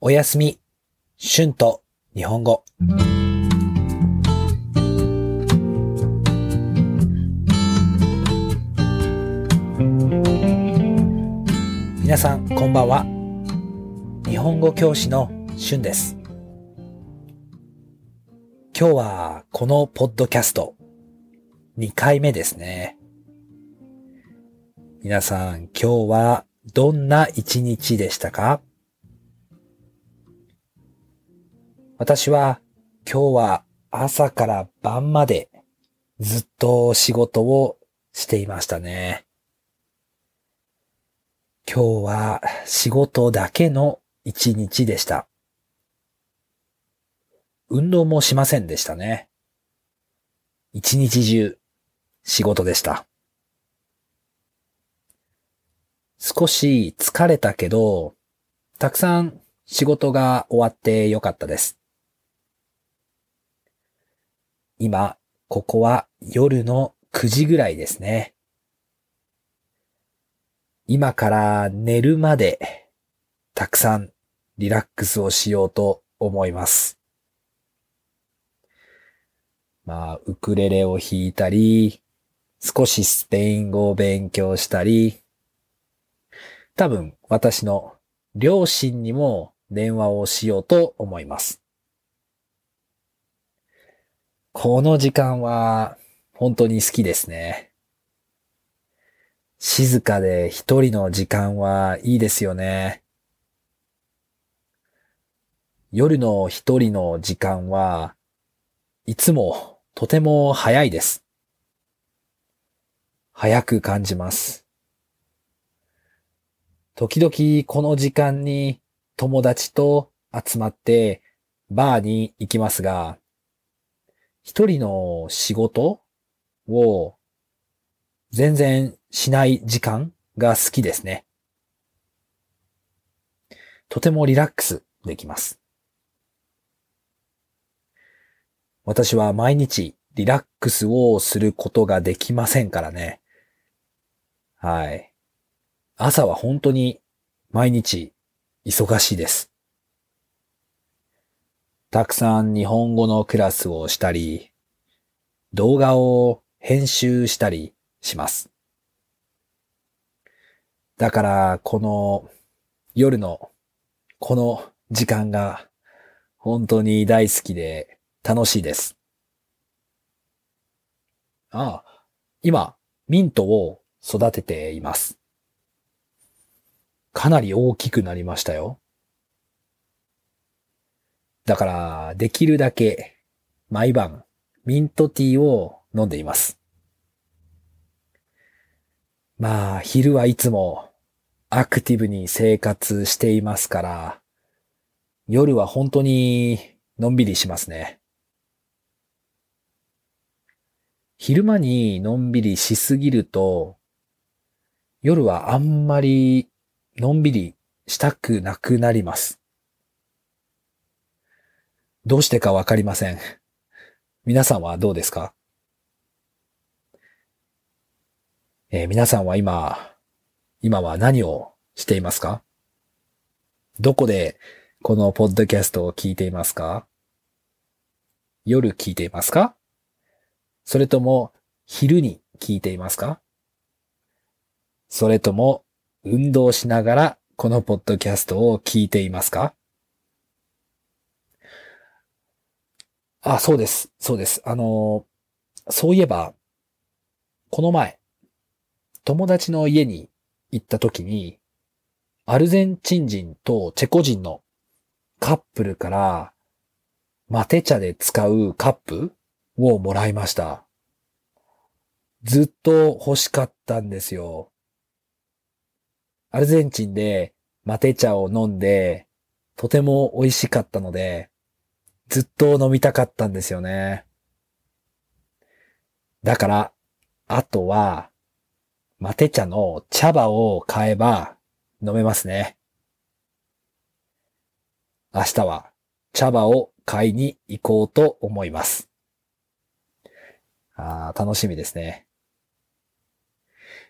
おやすみ、春と日本語。皆さん、こんばんは。日本語教師の春です。今日はこのポッドキャスト2回目ですね。皆さん、今日はどんな一日でしたか？私は今日は朝から晩までずっと仕事をしていましたね。今日は仕事だけの一日でした。運動もしませんでしたね。一日中仕事でした。少し疲れたけど、たくさん仕事が終わってよかったです。今、ここは夜の9時ぐらいですね。今から寝るまで、たくさんリラックスをしようと思います。まあ、ウクレレを弾いたり、少しスペイン語を勉強したり、多分私の両親にも電話をしようと思います。この時間は本当に好きですね。静かで一人の時間はいいですよね。夜の一人の時間はいつもとても早いです。早く感じます。時々この時間に友達と集まってバーに行きますが、一人の仕事を全然しない時間が好きですね。とてもリラックスできます。私は毎日リラックスをすることができませんからね。はい。朝は本当に毎日忙しいです。たくさん日本語のクラスをしたり、動画を編集したりします。だからこの夜のこの時間が本当に大好きで楽しいです。ああ、今ミントを育てています。かなり大きくなりましたよ。だから、できるだけ毎晩ミントティーを飲んでいます。まあ、昼はいつもアクティブに生活していますから、夜は本当にのんびりしますね。昼間にのんびりしすぎると、夜はあんまりのんびりしたくなくなります。どうしてかわかりません。皆さんはどうですか？えー、皆さんは今、今は何をしていますか？どこでこのポッドキャストを聞いていますか？夜聞いていますか？それとも昼に聞いていますか？それとも運動しながらこのポッドキャストを聞いていますか？あ、そうです。そうです。あの、そういえば、この前、友達の家に行った時に、アルゼンチン人とチェコ人のカップルから、マテ茶で使うカップをもらいました。ずっと欲しかったんですよ。アルゼンチンでマテ茶を飲んで、とても美味しかったので、ずっと飲みたかったんですよね。だから、あとは、マテ茶の茶葉を買えば飲めますね。明日は茶葉を買いに行こうと思います。ああ、楽しみですね。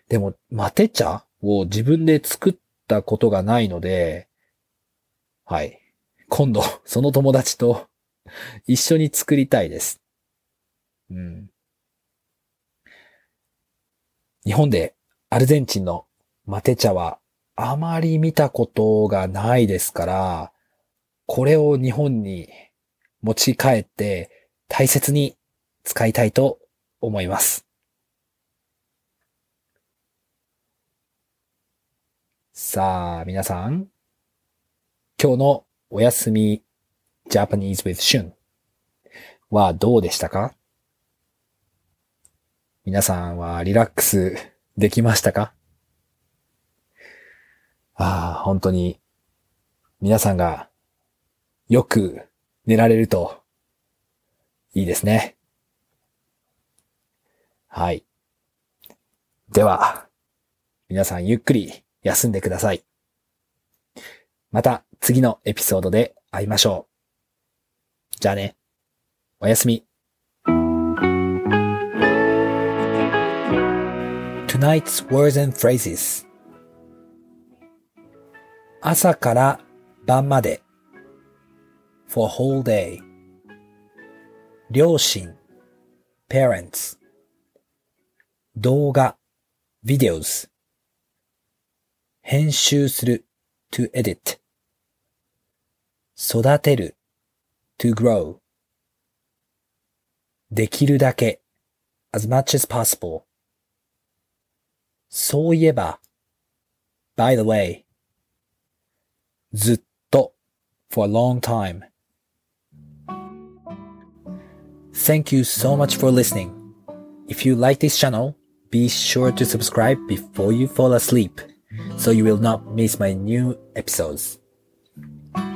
でも、マテ茶を自分で作ったことがないので、はい。今度、その友達と一緒に作りたいです。うん。日本でアルゼンチンのマテ茶はあまり見たことがないですから、これを日本に持ち帰って大切に使いたいと思います。さあ、皆さん。今日のお休み Japanese with Shun はどうでしたか？皆さんはリラックスできましたか？ああ、本当に皆さんがよく寝られるといいですね。はい。では、皆さんゆっくり休んでください。また次のエピソードで会いましょう。じゃあね。おやすみ。Tonight's words and phrases 朝から晩まで for whole day 両親 parents 動画 videos 編集する to edit 育てる to grow できるだけ as much as possible そういえば by the way ずっと for a long time Thank you so much for listening. If you like this channel, be sure to subscribe before you fall asleep so you will not miss my new episodes.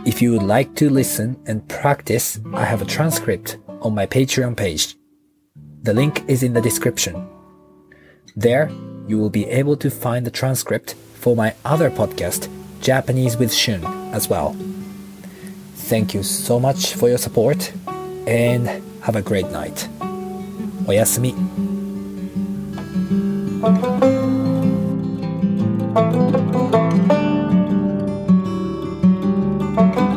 If you would like to listen and practice, I have a transcript on my Patreon page. The link is in the description. There, you will be able to find the transcript for my other podcast, Japanese with Shun, as well. Thank you so much for your support and have a great night. おやすみ。thank you Thank you.